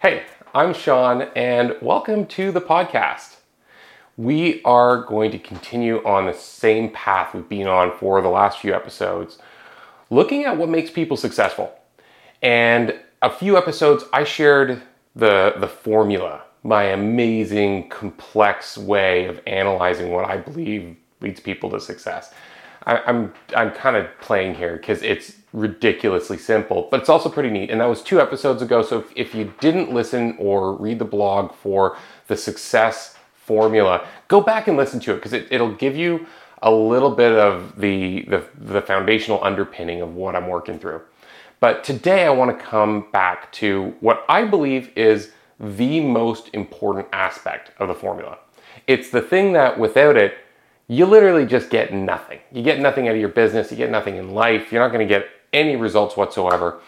Hey, I'm Sean, and welcome to the podcast. We are going to continue on the same path we've been on for the last few episodes, looking at what makes people successful. And a few episodes, I shared the, the formula, my amazing, complex way of analyzing what I believe leads people to success. I, I'm I'm kind of playing here because it's ridiculously simple, but it's also pretty neat. And that was two episodes ago. So if, if you didn't listen or read the blog for the success formula, go back and listen to it because it, it'll give you a little bit of the, the the foundational underpinning of what I'm working through. But today I want to come back to what I believe is the most important aspect of the formula. It's the thing that without it you literally just get nothing. You get nothing out of your business, you get nothing in life, you're not going to get any results whatsoever.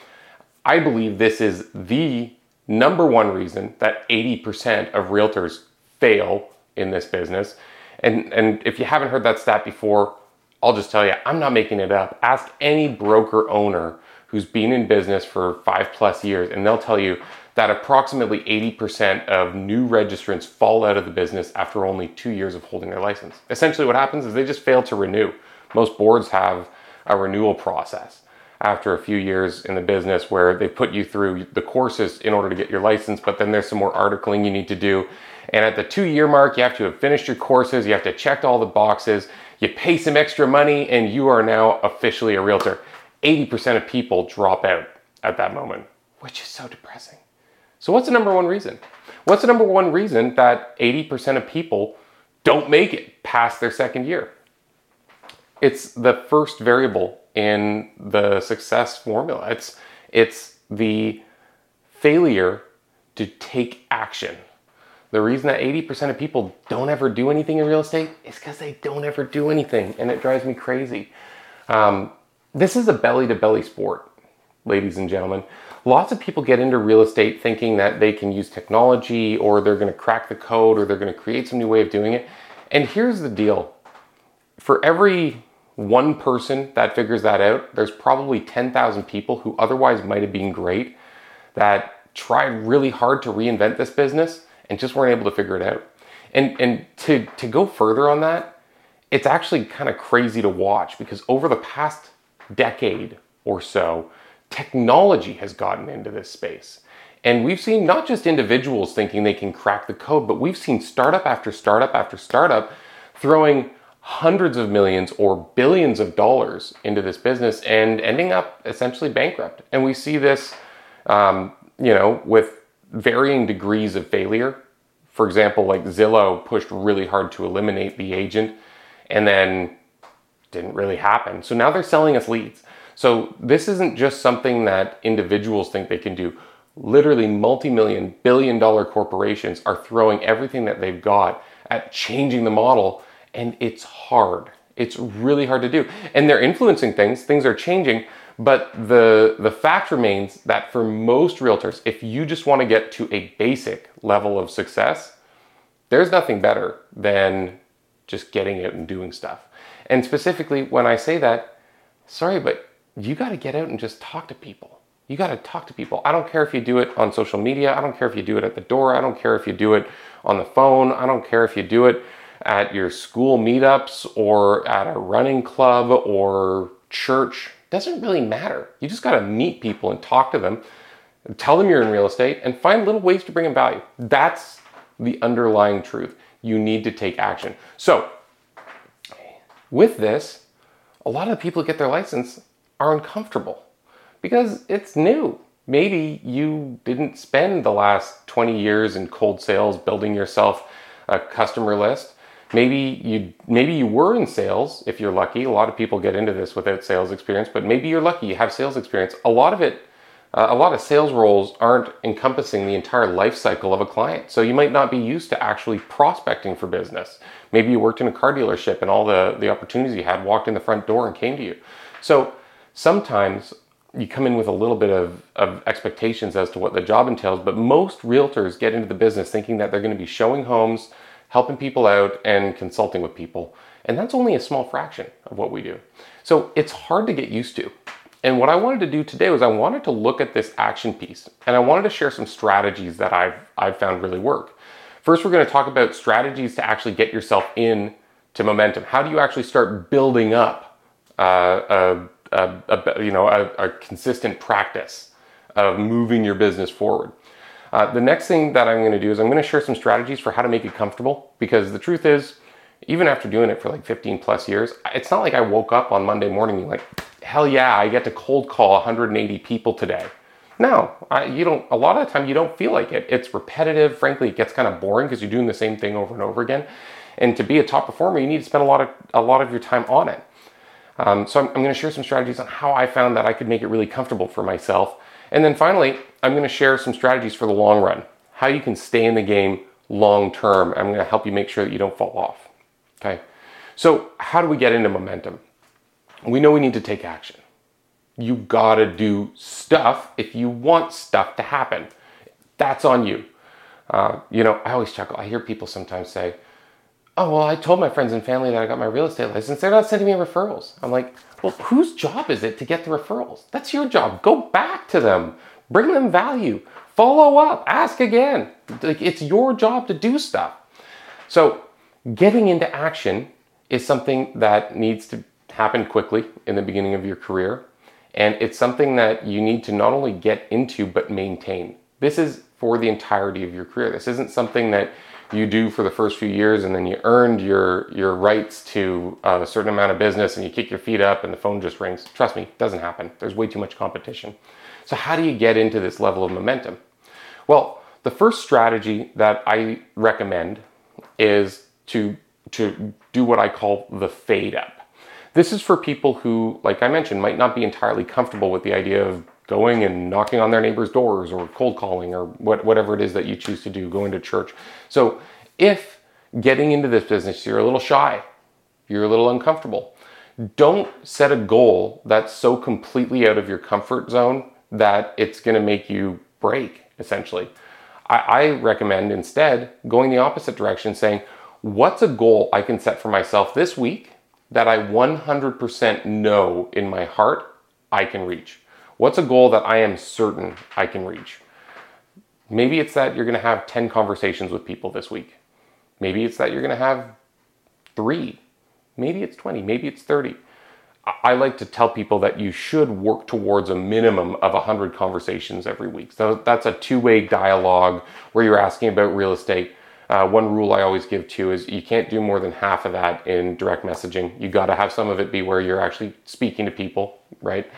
I believe this is the number one reason that 80% of realtors fail in this business. And, and if you haven't heard that stat before, I'll just tell you, I'm not making it up. Ask any broker owner who's been in business for five plus years, and they'll tell you that approximately 80% of new registrants fall out of the business after only two years of holding their license. Essentially, what happens is they just fail to renew. Most boards have a renewal process after a few years in the business where they put you through the courses in order to get your license, but then there's some more articling you need to do. And at the two year mark, you have to have finished your courses, you have to check all the boxes, you pay some extra money, and you are now officially a realtor. 80% of people drop out at that moment, which is so depressing. So, what's the number one reason? What's the number one reason that 80% of people don't make it past their second year? It's the first variable in the success formula. It's, it's the failure to take action. The reason that 80% of people don't ever do anything in real estate is because they don't ever do anything, and it drives me crazy. Um, this is a belly to belly sport, ladies and gentlemen lots of people get into real estate thinking that they can use technology or they're going to crack the code or they're going to create some new way of doing it. And here's the deal for every one person that figures that out, there's probably 10,000 people who otherwise might have been great that tried really hard to reinvent this business and just weren't able to figure it out. And, and to, to go further on that, it's actually kind of crazy to watch because over the past decade or so, technology has gotten into this space. And we've seen not just individuals thinking they can crack the code, but we've seen startup after startup after startup throwing hundreds of millions or billions of dollars into this business and ending up essentially bankrupt. And we see this, um, you know, with varying degrees of failure. For example, like Zillow pushed really hard to eliminate the agent and then didn't really happen. So now they're selling us leads. So this isn't just something that individuals think they can do. Literally multi-million, billion dollar corporations are throwing everything that they've got at changing the model and it's hard. It's really hard to do. And they're influencing things, things are changing, but the the fact remains that for most realtors, if you just want to get to a basic level of success, there's nothing better than just getting out and doing stuff. And specifically when I say that, sorry, but you got to get out and just talk to people. You got to talk to people. I don't care if you do it on social media. I don't care if you do it at the door. I don't care if you do it on the phone. I don't care if you do it at your school meetups or at a running club or church. Doesn't really matter. You just got to meet people and talk to them, tell them you're in real estate, and find little ways to bring them value. That's the underlying truth. You need to take action. So, with this, a lot of the people who get their license are uncomfortable because it's new. Maybe you didn't spend the last 20 years in cold sales building yourself a customer list. Maybe you maybe you were in sales if you're lucky. A lot of people get into this without sales experience, but maybe you're lucky you have sales experience. A lot of it uh, a lot of sales roles aren't encompassing the entire life cycle of a client. So you might not be used to actually prospecting for business. Maybe you worked in a car dealership and all the, the opportunities you had walked in the front door and came to you. So sometimes you come in with a little bit of, of expectations as to what the job entails, but most realtors get into the business thinking that they're going to be showing homes, helping people out, and consulting with people. And that's only a small fraction of what we do. So it's hard to get used to. And what I wanted to do today was I wanted to look at this action piece and I wanted to share some strategies that I've, I've found really work. First, we're going to talk about strategies to actually get yourself in to momentum. How do you actually start building up uh, a, a, a, you know, a, a, consistent practice of moving your business forward? Uh, the next thing that I'm going to do is I'm going to share some strategies for how to make it comfortable because the truth is, even after doing it for like 15 plus years, it's not like I woke up on Monday morning being like, hell yeah, I get to cold call 180 people today. No, I, you don't. A lot of the time, you don't feel like it. It's repetitive. Frankly, it gets kind of boring because you're doing the same thing over and over again. And to be a top performer, you need to spend a lot of a lot of your time on it. Um, so I'm, I'm going to share some strategies on how I found that I could make it really comfortable for myself. And then finally, I'm going to share some strategies for the long run, how you can stay in the game long term. I'm going to help you make sure that you don't fall off. Okay. So how do we get into momentum? We know we need to take action you gotta do stuff if you want stuff to happen. That's on you. Uh, you know, I always chuckle. I hear people sometimes say, Oh, well, I told my friends and family that I got my real estate license. They're not sending me referrals. I'm like, Well, whose job is it to get the referrals? That's your job. Go back to them, bring them value, follow up, ask again. Like, it's your job to do stuff. So, getting into action is something that needs to happen quickly in the beginning of your career. And it's something that you need to not only get into, but maintain. This is for the entirety of your career. This isn't something that you do for the first few years and then you earned your, your rights to uh, a certain amount of business and you kick your feet up and the phone just rings. Trust me, doesn't happen. There's way too much competition. So, how do you get into this level of momentum? Well, the first strategy that I recommend is to, to do what I call the fade up. This is for people who, like I mentioned, might not be entirely comfortable with the idea of going and knocking on their neighbors' doors or cold calling or what, whatever it is that you choose to do, going to church. So if getting into this business, you're a little shy, you're a little uncomfortable, don't set a goal that's so completely out of your comfort zone that it's going to make you break, essentially. I, I recommend instead going the opposite direction, saying, What's a goal I can set for myself this week that I 100% know in my heart I can reach? What's a goal that I am certain I can reach? Maybe it's that you're going to have 10 conversations with people this week. Maybe it's that you're going to have three. Maybe it's 20. Maybe it's 30. I like to tell people that you should work towards a minimum of 100 conversations every week. So that's a two way dialogue where you're asking about real estate uh, one rule I always give too is you can't do more than half of that in direct messaging. You got to have some of it be where you're actually speaking to people, right?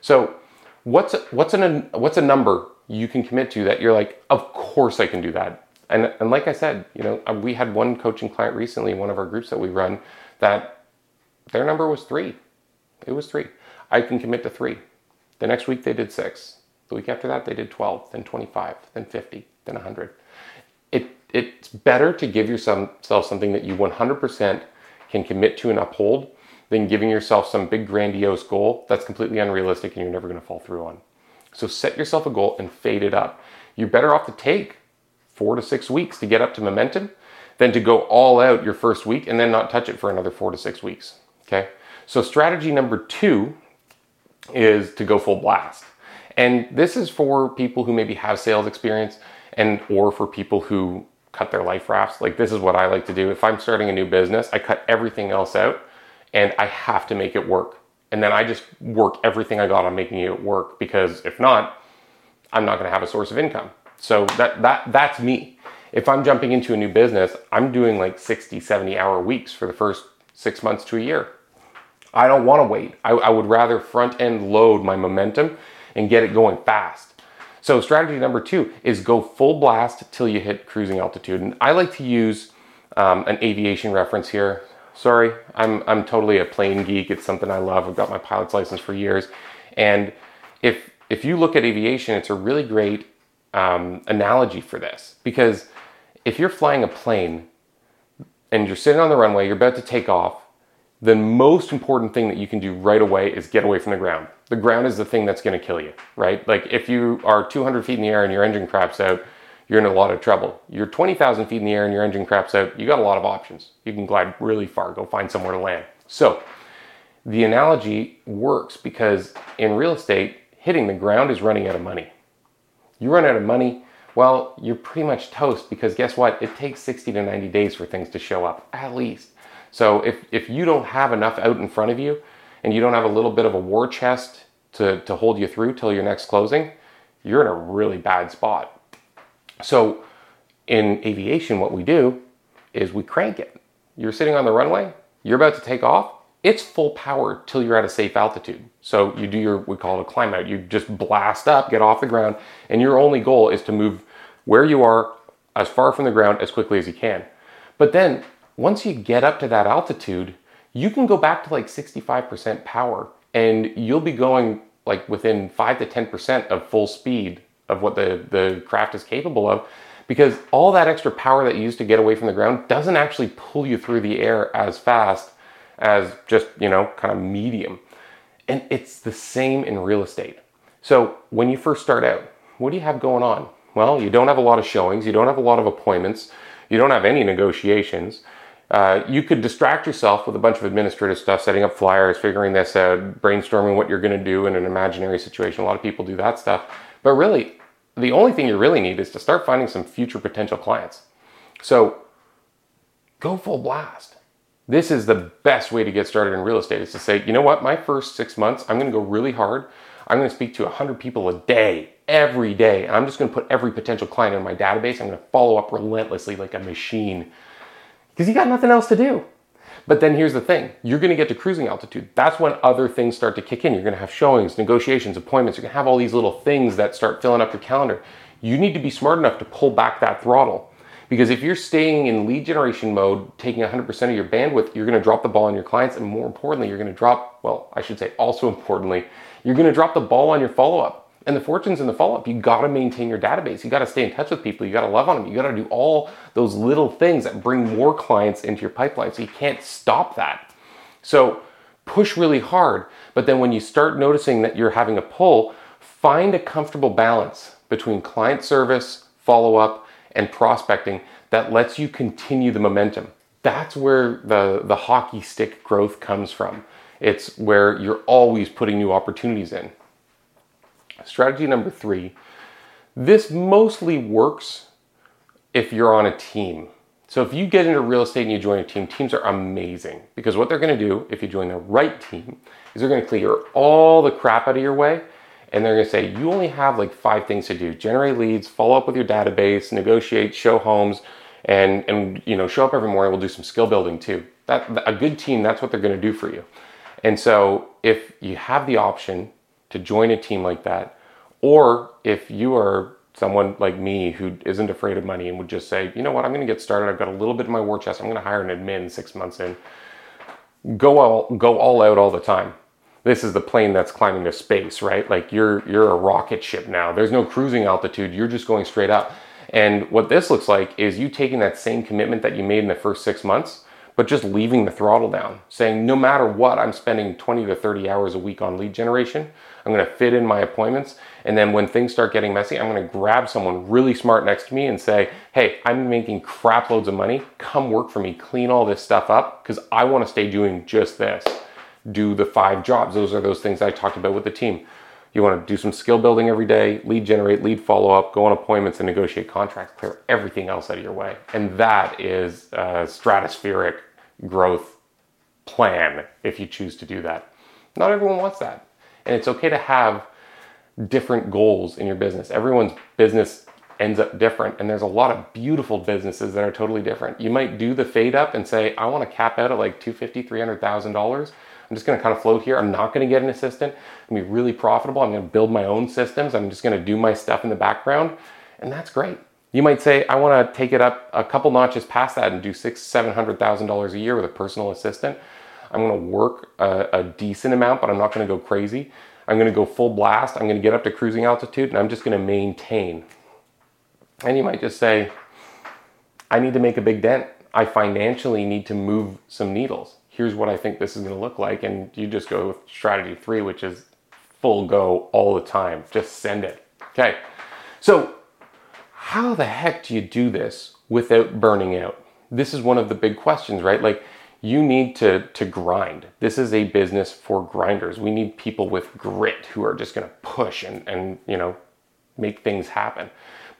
So, what's what's an what's a number you can commit to that you're like, of course I can do that. And and like I said, you know, uh, we had one coaching client recently in one of our groups that we run that their number was three. It was three. I can commit to three. The next week they did six. The week after that they did 12, then 25, then 50, then 100 It it's better to give yourself something that you 100% can commit to and uphold than giving yourself some big grandiose goal that's completely unrealistic and you're never going to fall through on. So set yourself a goal and fade it up. You're better off to take four to six weeks to get up to momentum than to go all out your first week and then not touch it for another four to six weeks. Okay. So strategy number two is to go full blast. And this is for people who maybe have sales experience and or for people who cut their life rafts. Like this is what I like to do. If I'm starting a new business, I cut everything else out and I have to make it work. And then I just work everything I got on making it work because if not, I'm not going to have a source of income. So that that that's me. If I'm jumping into a new business, I'm doing like 60, 70 hour weeks for the first 6 months to a year. I don't want to wait. I, I would rather front end load my momentum and get it going fast. So strategy number two is go full blast till you hit cruising altitude. And I like to use um, an aviation reference here. Sorry, I'm, I'm totally a plane geek. It's something I love. I've got my pilot's license for years. And if, if you look at aviation, it's a really great um, analogy for this because if you're flying a plane and you're sitting on the runway, you're about to take off, the most important thing that you can do right away is get away from the ground. The ground is the thing that's going to kill you, right? Like if you are 200 feet in the air and your engine craps out, you're in a lot of trouble. You're 20,000 feet in the air and your engine craps out, you got a lot of options. You can glide really far, go find somewhere to land. So, the analogy works because in real estate, hitting the ground is running out of money. You run out of money, well, you're pretty much toast because guess what? It takes 60 to 90 days for things to show up, at least. So if, if you don't have enough out in front of you and you don't have a little bit of a war chest to, to hold you through till your next closing, you're in a really bad spot. So in aviation, what we do is we crank it. You're sitting on the runway, you're about to take off, it's full power till you're at a safe altitude. So you do your, we call it a climb out. You just blast up, get off the ground, and your only goal is to move where you are as far from the ground as quickly as you can. But then once you get up to that altitude, you can go back to like 65% power and you'll be going like within 5 to 10% of full speed of what the, the craft is capable of because all that extra power that you use to get away from the ground doesn't actually pull you through the air as fast as just, you know, kind of medium. And it's the same in real estate. So when you first start out, what do you have going on? Well, you don't have a lot of showings, you don't have a lot of appointments, you don't have any negotiations. Uh, you could distract yourself with a bunch of administrative stuff, setting up flyers, figuring this out, brainstorming what you're going to do in an imaginary situation. A lot of people do that stuff. But really, the only thing you really need is to start finding some future potential clients. So go full blast. This is the best way to get started in real estate is to say, you know what, my first six months, I'm going to go really hard. I'm going to speak to 100 people a day, every day. And I'm just going to put every potential client in my database. I'm going to follow up relentlessly like a machine because you got nothing else to do. But then here's the thing you're going to get to cruising altitude. That's when other things start to kick in. You're going to have showings, negotiations, appointments. You're going to have all these little things that start filling up your calendar. You need to be smart enough to pull back that throttle. Because if you're staying in lead generation mode, taking 100% of your bandwidth, you're going to drop the ball on your clients. And more importantly, you're going to drop, well, I should say, also importantly, you're going to drop the ball on your follow up. And the fortunes and the follow up, you got to maintain your database. You got to stay in touch with people. You got to love on them. You got to do all those little things that bring more clients into your pipeline. So you can't stop that. So push really hard. But then when you start noticing that you're having a pull, find a comfortable balance between client service, follow up, and prospecting that lets you continue the momentum. That's where the, the hockey stick growth comes from. It's where you're always putting new opportunities in. Strategy number three this mostly works if you're on a team. So if you get into real estate and you join a team, teams are amazing because what they're going to do if you join the right team is they're going to clear all the crap out of your way and they're going to say you only have like five things to do: generate leads, follow up with your database, negotiate, show homes, and and you know show up every morning. We'll do some skill building too. That a good team, that's what they're going to do for you. And so if you have the option to join a team like that. Or if you are someone like me who isn't afraid of money and would just say, you know what, I'm going to get started. I've got a little bit in my war chest. I'm going to hire an admin six months in. Go all, go all out all the time. This is the plane that's climbing to space, right? Like you're you're a rocket ship now. There's no cruising altitude. You're just going straight up. And what this looks like is you taking that same commitment that you made in the first six months but just leaving the throttle down, saying no matter what, I'm spending 20 to 30 hours a week on lead generation. I'm going to fit in my appointments. And then when things start getting messy, I'm going to grab someone really smart next to me and say, Hey, I'm making crap loads of money. Come work for me. Clean all this stuff up because I want to stay doing just this. Do the five jobs. Those are those things I talked about with the team. You want to do some skill building every day, lead generate, lead follow up, go on appointments and negotiate contracts, clear everything else out of your way. And that is a stratospheric growth plan if you choose to do that. Not everyone wants that. And it's okay to have different goals in your business. Everyone's business ends up different and there's a lot of beautiful businesses that are totally different. You might do the fade up and say, I want to cap out at like 250, $300,000 I'm just going to kind of float here. I'm not going to get an assistant. I'm going to be really profitable. I'm going to build my own systems. I'm just going to do my stuff in the background. And that's great. You might say, I want to take it up a couple notches past that and do six, seven hundred thousand dollars a year with a personal assistant. I'm going to work a, a decent amount, but I'm not going to go crazy. I'm going to go full blast. I'm going to get up to cruising altitude, and I'm just going to maintain. And you might just say, I need to make a big dent. I financially need to move some needles here's what I think this is going to look like. And you just go with strategy three, which is full go all the time. Just send it. Okay. So, how the heck do you do this without burning out? This is one of the big questions, right? Like, You need to, to grind. This is a business for grinders. We need people with grit who are just going to push and, and, you know, make things happen.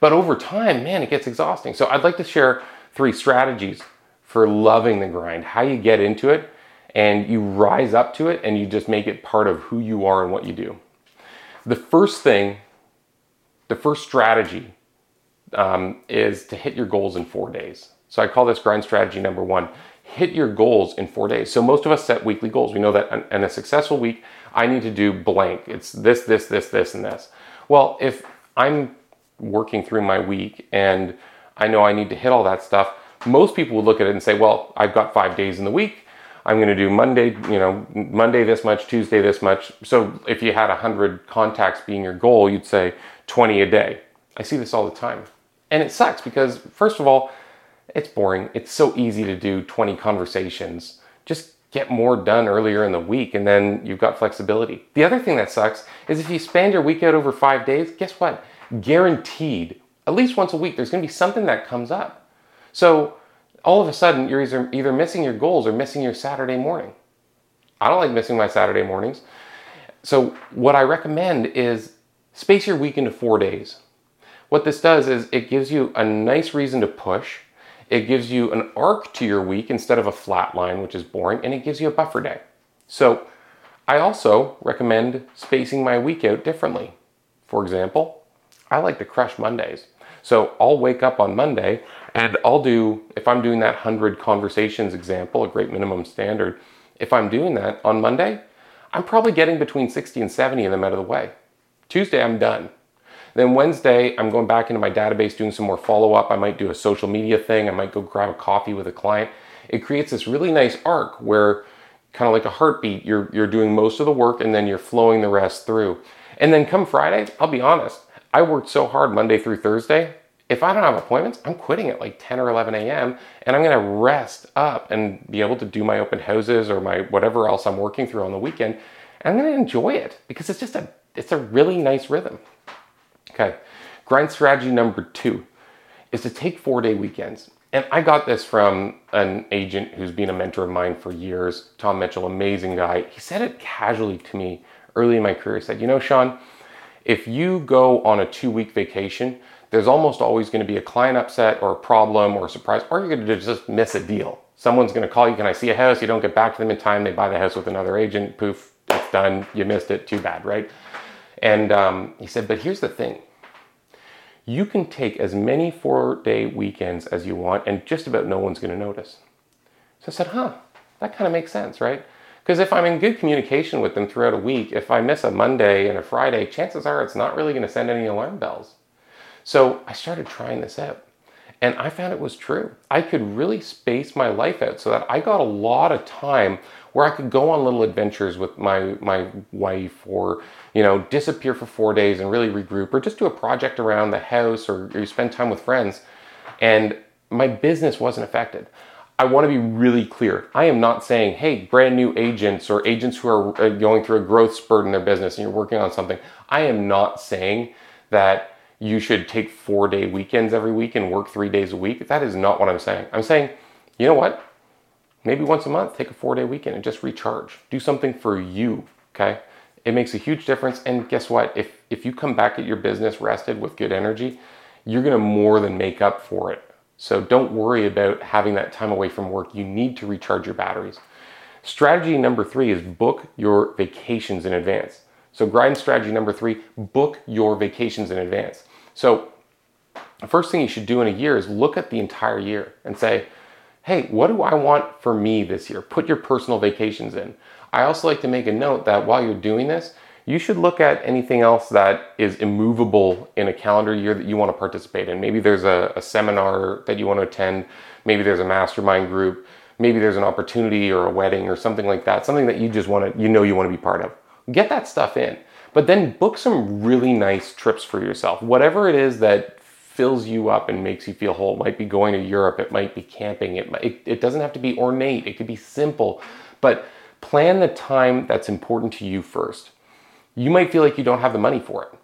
But over time, man, it gets exhausting. So I'd like to share three strategies for loving the grind, how you get into it and you rise up to it and you just make it part of who you are and what you do. The first thing, the first strategy um, is to hit your goals in four days. So I call this grind strategy number one. Hit your goals in four days. So most of us set weekly goals. We know that in a successful week, I need to do blank. It's this, this, this, this, and this. Well, if I'm working through my week and I know I need to hit all that stuff, most people would look at it and say, well, I've got five days in the week. I'm going to do Monday, you know, Monday this much, Tuesday this much. So if you had 100 contacts being your goal, you'd say 20 a day. I see this all the time. And it sucks because, first of all, it's boring. It's so easy to do 20 conversations. Just get more done earlier in the week and then you've got flexibility. The other thing that sucks is if you span your week out over five days, guess what? Guaranteed, at least once a week, there's going to be something that comes up. So all of a sudden, you're either, either missing your goals or missing your Saturday morning. I don't like missing my Saturday mornings. So, what I recommend is space your week into four days. What this does is it gives you a nice reason to push. It gives you an arc to your week instead of a flat line, which is boring, and it gives you a buffer day. So, I also recommend spacing my week out differently. For example, I like to crush Mondays. So, I'll wake up on Monday and I'll do, if I'm doing that 100 conversations example, a great minimum standard, if I'm doing that on Monday, I'm probably getting between 60 and 70 of them out of the way. Tuesday, I'm done. Then Wednesday, I'm going back into my database doing some more follow up. I might do a social media thing. I might go grab a coffee with a client. It creates this really nice arc where, kind of like a heartbeat, you're, you're doing most of the work and then you're flowing the rest through. And then come Friday, I'll be honest, I worked so hard Monday through Thursday. If I don't have appointments, I'm quitting at like 10 or 11 a.m. and I'm going to rest up and be able to do my open houses or my whatever else I'm working through on the weekend. I'm going to enjoy it because it's just a it's a really nice rhythm. Okay, grind strategy number two is to take four day weekends. And I got this from an agent who's been a mentor of mine for years, Tom Mitchell, amazing guy. He said it casually to me early in my career. He said, You know, Sean, if you go on a two week vacation, there's almost always going to be a client upset or a problem or a surprise, or you're going to just miss a deal. Someone's going to call you, Can I see a house? You don't get back to them in time. They buy the house with another agent. Poof, it's done. You missed it. Too bad, right? And um, he said, but here's the thing you can take as many four day weekends as you want, and just about no one's going to notice. So I said, huh, that kind of makes sense, right? Because if I'm in good communication with them throughout a week, if I miss a Monday and a Friday, chances are it's not really going to send any alarm bells. So I started trying this out. And I found it was true. I could really space my life out so that I got a lot of time where I could go on little adventures with my my wife or you know disappear for 4 days and really regroup or just do a project around the house or, or spend time with friends and my business wasn't affected. I want to be really clear. I am not saying, hey, brand new agents or agents who are uh, going through a growth spurt in their business and you're working on something. I am not saying that you should take four day weekends every week and work three days a week. That is not what I'm saying. I'm saying, you know what? Maybe once a month, take a four day weekend and just recharge. Do something for you, okay? It makes a huge difference. And guess what? If, if you come back at your business rested with good energy, you're gonna more than make up for it. So don't worry about having that time away from work. You need to recharge your batteries. Strategy number three is book your vacations in advance. So, grind strategy number three book your vacations in advance. So, the first thing you should do in a year is look at the entire year and say, hey, what do I want for me this year? Put your personal vacations in. I also like to make a note that while you're doing this, you should look at anything else that is immovable in a calendar year that you want to participate in. Maybe there's a, a seminar that you want to attend, maybe there's a mastermind group, maybe there's an opportunity or a wedding or something like that, something that you just want to, you know, you want to be part of. Get that stuff in. But then book some really nice trips for yourself. Whatever it is that fills you up and makes you feel whole. It might be going to Europe, it might be camping, it, might, it, it doesn't have to be ornate, it could be simple. But plan the time that's important to you first. You might feel like you don't have the money for it.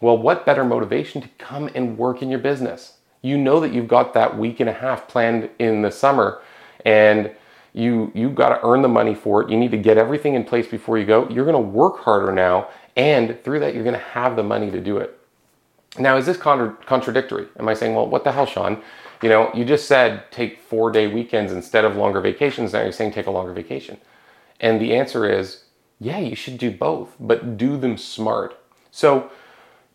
Well, what better motivation to come and work in your business? You know that you've got that week and a half planned in the summer and You you got to earn the money for it. You need to get everything in place before you go. You're going to work harder now, and through that, you're going to have the money to do it. Now, is this contra- contradictory? Am I saying, well, what the hell, Sean? You know, you just said take four day weekends instead of longer vacations. Now you're saying take a longer vacation. And the answer is, yeah, you should do both, but do them smart. So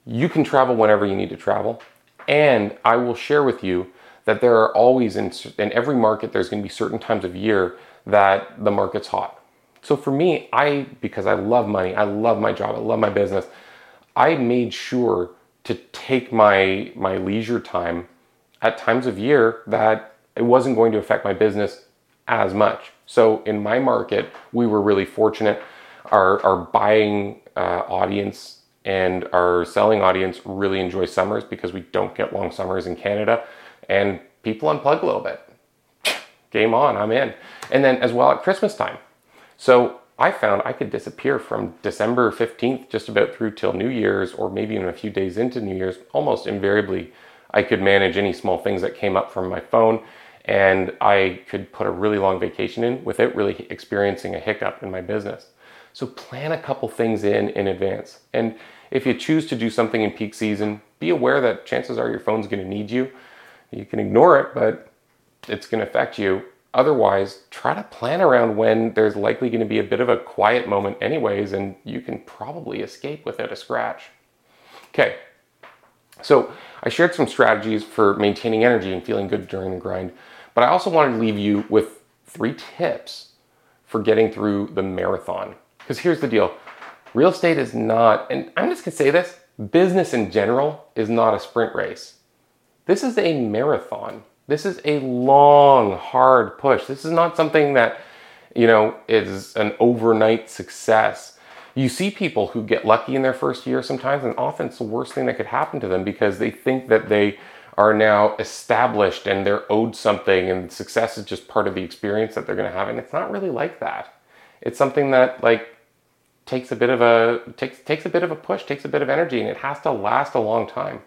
you can travel whenever you need to travel. And I will share with you that there are always in, in every market, there's going to be certain times of year that the market's hot. So for me, I, because I love money, I love my job, I love my business, I made sure to take my, my leisure time at times of year that it wasn't going to affect my business as much. So in my market, we were really fortunate. Our, our buying uh, audience and our selling audience really enjoy summers because we don't get long summers in Canada and people unplug a little bit. Game on, I'm in. And then as well at Christmas time. So I found I could disappear from December 15th just about through till New Year's or maybe even a few days into New Year's. Almost invariably, I could manage any small things that came up from my phone and I could put a really long vacation in without really experiencing a hiccup in my business. So plan a couple things in in advance. And if you choose to do something in peak season, be aware that chances are your phone's going to need you. You can ignore it, but it's going to affect you. Otherwise, try to plan around when there's likely going to be a bit of a quiet moment, anyways, and you can probably escape without a scratch. Okay, so I shared some strategies for maintaining energy and feeling good during the grind, but I also wanted to leave you with three tips for getting through the marathon. Because here's the deal real estate is not, and I'm just gonna say this business in general is not a sprint race. This is a marathon. This is a long, hard push. This is not something that, you know, is an overnight success. You see people who get lucky in their first year sometimes, and often it's the worst thing that could happen to them because they think that they are now established and they're owed something, and success is just part of the experience that they're going to have. And it's not really like that. It's something that, like, takes a bit of a takes takes a bit of a push, takes a bit of energy, and it has to last a long time.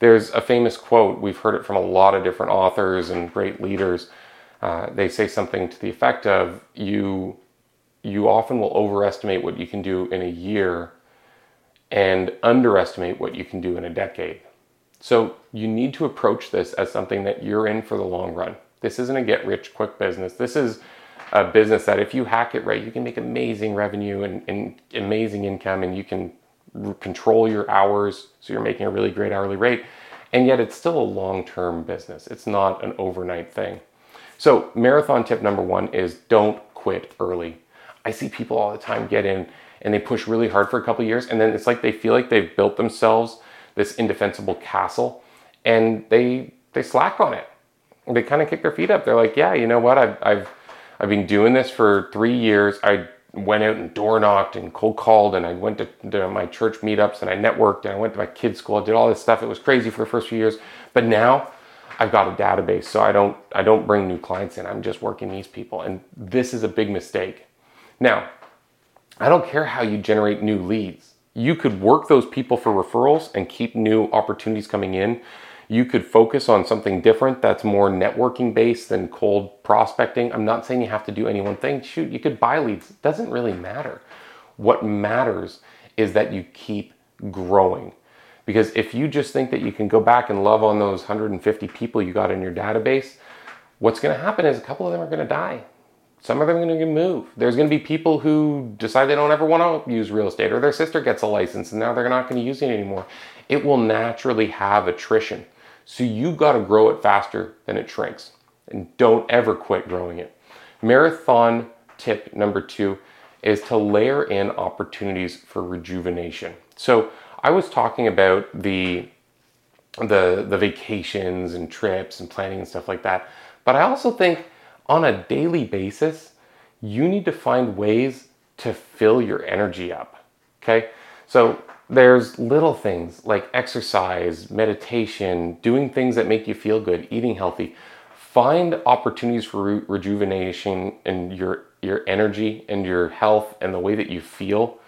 There's a famous quote. We've heard it from a lot of different authors and great leaders. Uh, they say something to the effect of you you often will overestimate what you can do in a year and underestimate what you can do in a decade. So you need to approach this as something that you're in for the long run. This isn't a get rich quick business. This is a business that if you hack it right, you can make amazing revenue and, and amazing income, and you can control your hours so you're making a really great hourly rate. And yet, it's still a long term business, it's not an overnight thing. So, marathon tip number one is don't quit early. I see people all the time get in and they push really hard for a couple years, and then it's like they feel like they've built themselves this indefensible castle and they they slack on it. They kind of kick their feet up. They're like, yeah, you know what? I've, I've I've been doing this for three years. I went out and door knocked and cold called and I went to, to, my church meetups and I networked and I went to my kids' school. I did all this stuff. It was crazy for the first few years. But now I've got a database, so I don't I don't bring new clients in. I'm just working these people. And this is a big mistake. Now, I don't care how you generate new leads. You could work those people for referrals and keep new opportunities coming in you could focus on something different that's more networking based than cold prospecting. I'm not saying you have to do any one thing. Shoot, you could buy leads. It doesn't really matter. What matters is that you keep growing. Because if you just think that you can go back and love on those 150 people you got in your database, what's going to happen is a couple of them are going to die. Some of them are going to move. There's going to be people who decide they don't ever want to use real estate, or their sister gets a license and now they're not going to use it anymore. It will naturally have attrition. So you've got to grow it faster than it shrinks. And don't ever quit growing it. Marathon tip number two is to layer in opportunities for rejuvenation. So I was talking about the the the vacations and trips and planning and stuff like that. But I also think on a daily basis, you need to find ways to fill your energy up. Okay? So there's little things like exercise, meditation, doing things that make you feel good, eating healthy. Find opportunities for re- rejuvenation and your your energy and your health and the way that you feel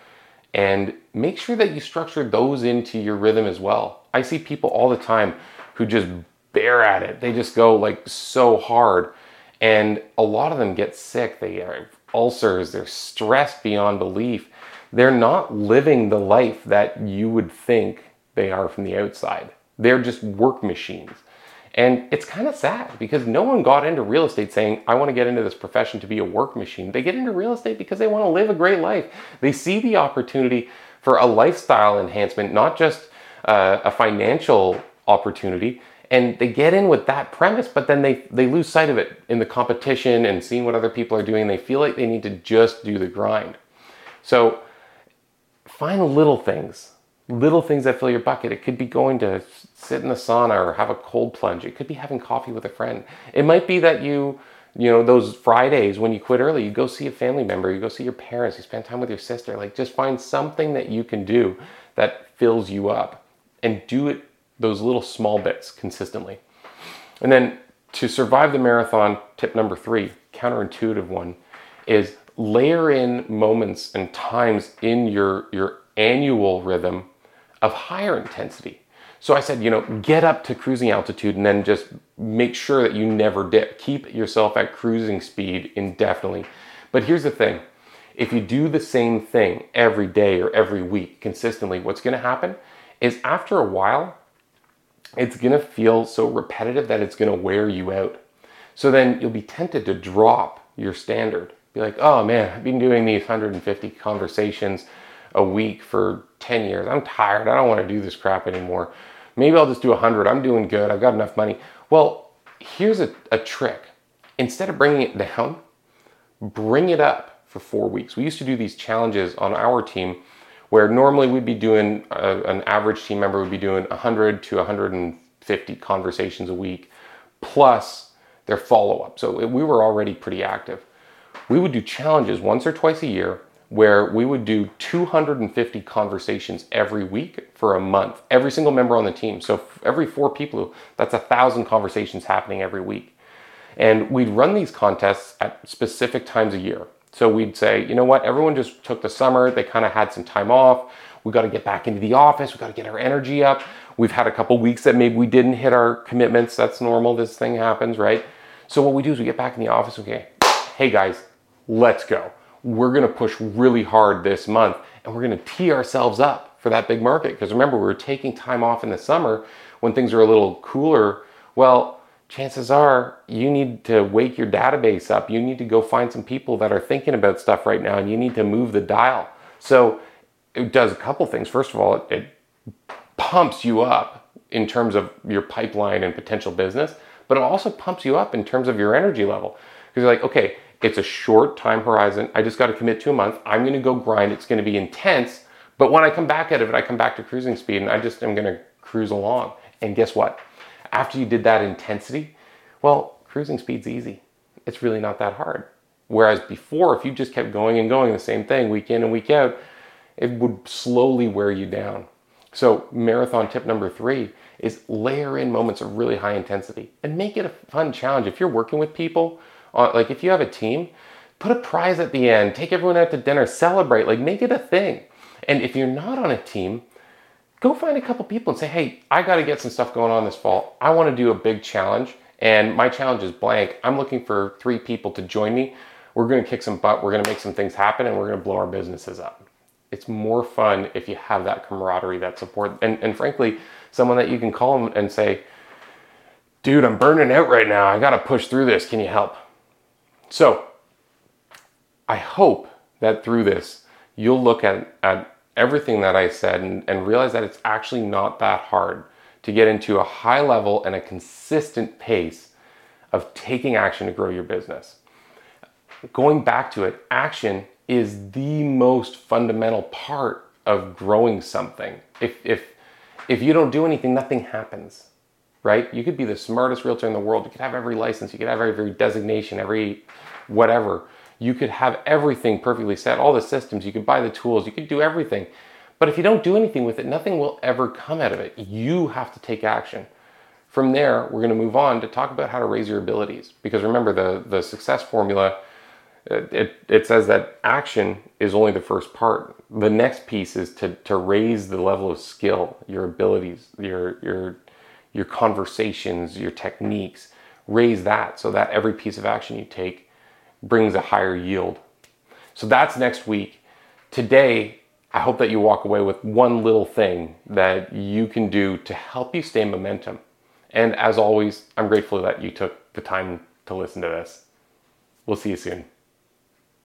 and make sure that you structure those into your rhythm as well. I see people all the time who just bear at it. They just go like so hard And a lot of them get sick. They have ulcers. They're stressed beyond belief. They're not living the life that you would think they are from the outside. They're just work machines. And it's kind of sad because no one got into real estate saying, I want to get into this profession to be a work machine. They get into real estate because they want to live a great life. They see the opportunity for a lifestyle enhancement, not just uh, a financial opportunity. And they get in with that premise, but then they, they lose sight of it in the competition and seeing what other people are doing. They feel like they need to just do the grind. So find little things little things that fill your bucket. It could be going to sit in the sauna or have a cold plunge. It could be having coffee with a friend. It might be that you, you know, those Fridays when you quit early, you go see a family member, you go see your parents, you spend time with your sister. Like just find something that you can do that fills you up and do it those little small bits consistently. And then to survive the marathon, tip number three, counterintuitive one, is layer in moments and times in your your annual rhythm of higher intensity. So I said, you know, get up to cruising altitude and then just make sure that you never dip. Keep yourself at cruising speed indefinitely. But here's the thing if you do the same thing every day or every week consistently, what's going to happen is after a while, it's going to feel so repetitive that it's going to wear you out. So then you'll be tempted to drop your standard. Be like, oh man, I've been doing these 150 conversations a week for 10 years. I'm tired. I don't want to do this crap anymore. Maybe I'll just do 100. I'm doing good. I've got enough money. Well, here's a, a trick. Instead of bringing it down, bring it up for four weeks. We used to do these challenges on our team where normally we'd be doing, uh, an average team member would be doing 100 to 150 conversations a week plus their follow up. So we were already pretty active. We would do challenges once or twice a year where we would do 250 conversations every week for a month, every single member on the team. So every four people, that's a thousand conversations happening every week. And we'd run these contests at specific times a year. So we'd say, you know what, everyone just took the summer, they kind of had some time off. We got to get back into the office, we got to get our energy up. We've had a couple weeks that maybe we didn't hit our commitments. That's normal, this thing happens, right? So what we do is we get back in the office, okay, hey guys, let's go we're going to push really hard this month and we're going to tee ourselves up for that big market. Because remember, we were taking time off in the summer when things are a little cooler. Well, chances are you need to wake your database up. You need to go find some people that are thinking about stuff right now and you need to move the dial. So it does a couple things. First of all, it, it pumps you up in terms of your pipeline and potential business, but it also pumps you up in terms of your energy level. Because you're like, okay, it's a short time horizon. I just got to commit to a month. I'm going to go grind. It's going to be intense. But when I come back out of it, I come back to cruising speed and I just am going to cruise along. And guess what? After you did that intensity, well, cruising speed's easy. It's really not that hard. Whereas before, if you just kept going and going the same thing week in and week out, it would slowly wear you down. So, marathon tip number three is layer in moments of really high intensity and make it a fun challenge. If you're working with people, Uh, like if you have a team, put a prize at the end, take everyone out to dinner, celebrate, like make it a thing. And if you're not on a team, go find a couple people and say, hey, I got to get some stuff going on this fall. I want to do a big challenge, and my challenge is blank. I'm looking for three people to join me. We're going to kick some butt, we're going to make some things happen, and we're going to blow our businesses up. It's more fun if you have that camaraderie, that support, and, and frankly, someone that you can call and say, dude, I'm burning out right now. I got to push through this. Can you help? So, I hope that through this, you'll look at, at everything that I said and, and realize that it's actually not that hard to get into a high level and a consistent pace of taking action to grow your business. Going back to it, action is the most fundamental part of growing something. If, if, if you don't do anything, nothing happens right? You could be the smartest realtor in the world. You could have every license, you could have every designation, every whatever. You could have everything perfectly set, all the systems, you could buy the tools, you could do everything. But if you don't do anything with it, nothing will ever come out of it. You have to take action. From there, we're going to move on to talk about how to raise your abilities. Because remember, the, the success formula, uh, it, it says that action is only the first part. The next piece is to, to raise the level of skill, your abilities, your, your your conversations, your techniques, raise that so that every piece of action you take brings a higher yield. So that's next week. Today, I hope that you walk away with one little thing that you can do to help you stay momentum. And as always, I'm grateful that you took the time to listen to this. We'll see you soon.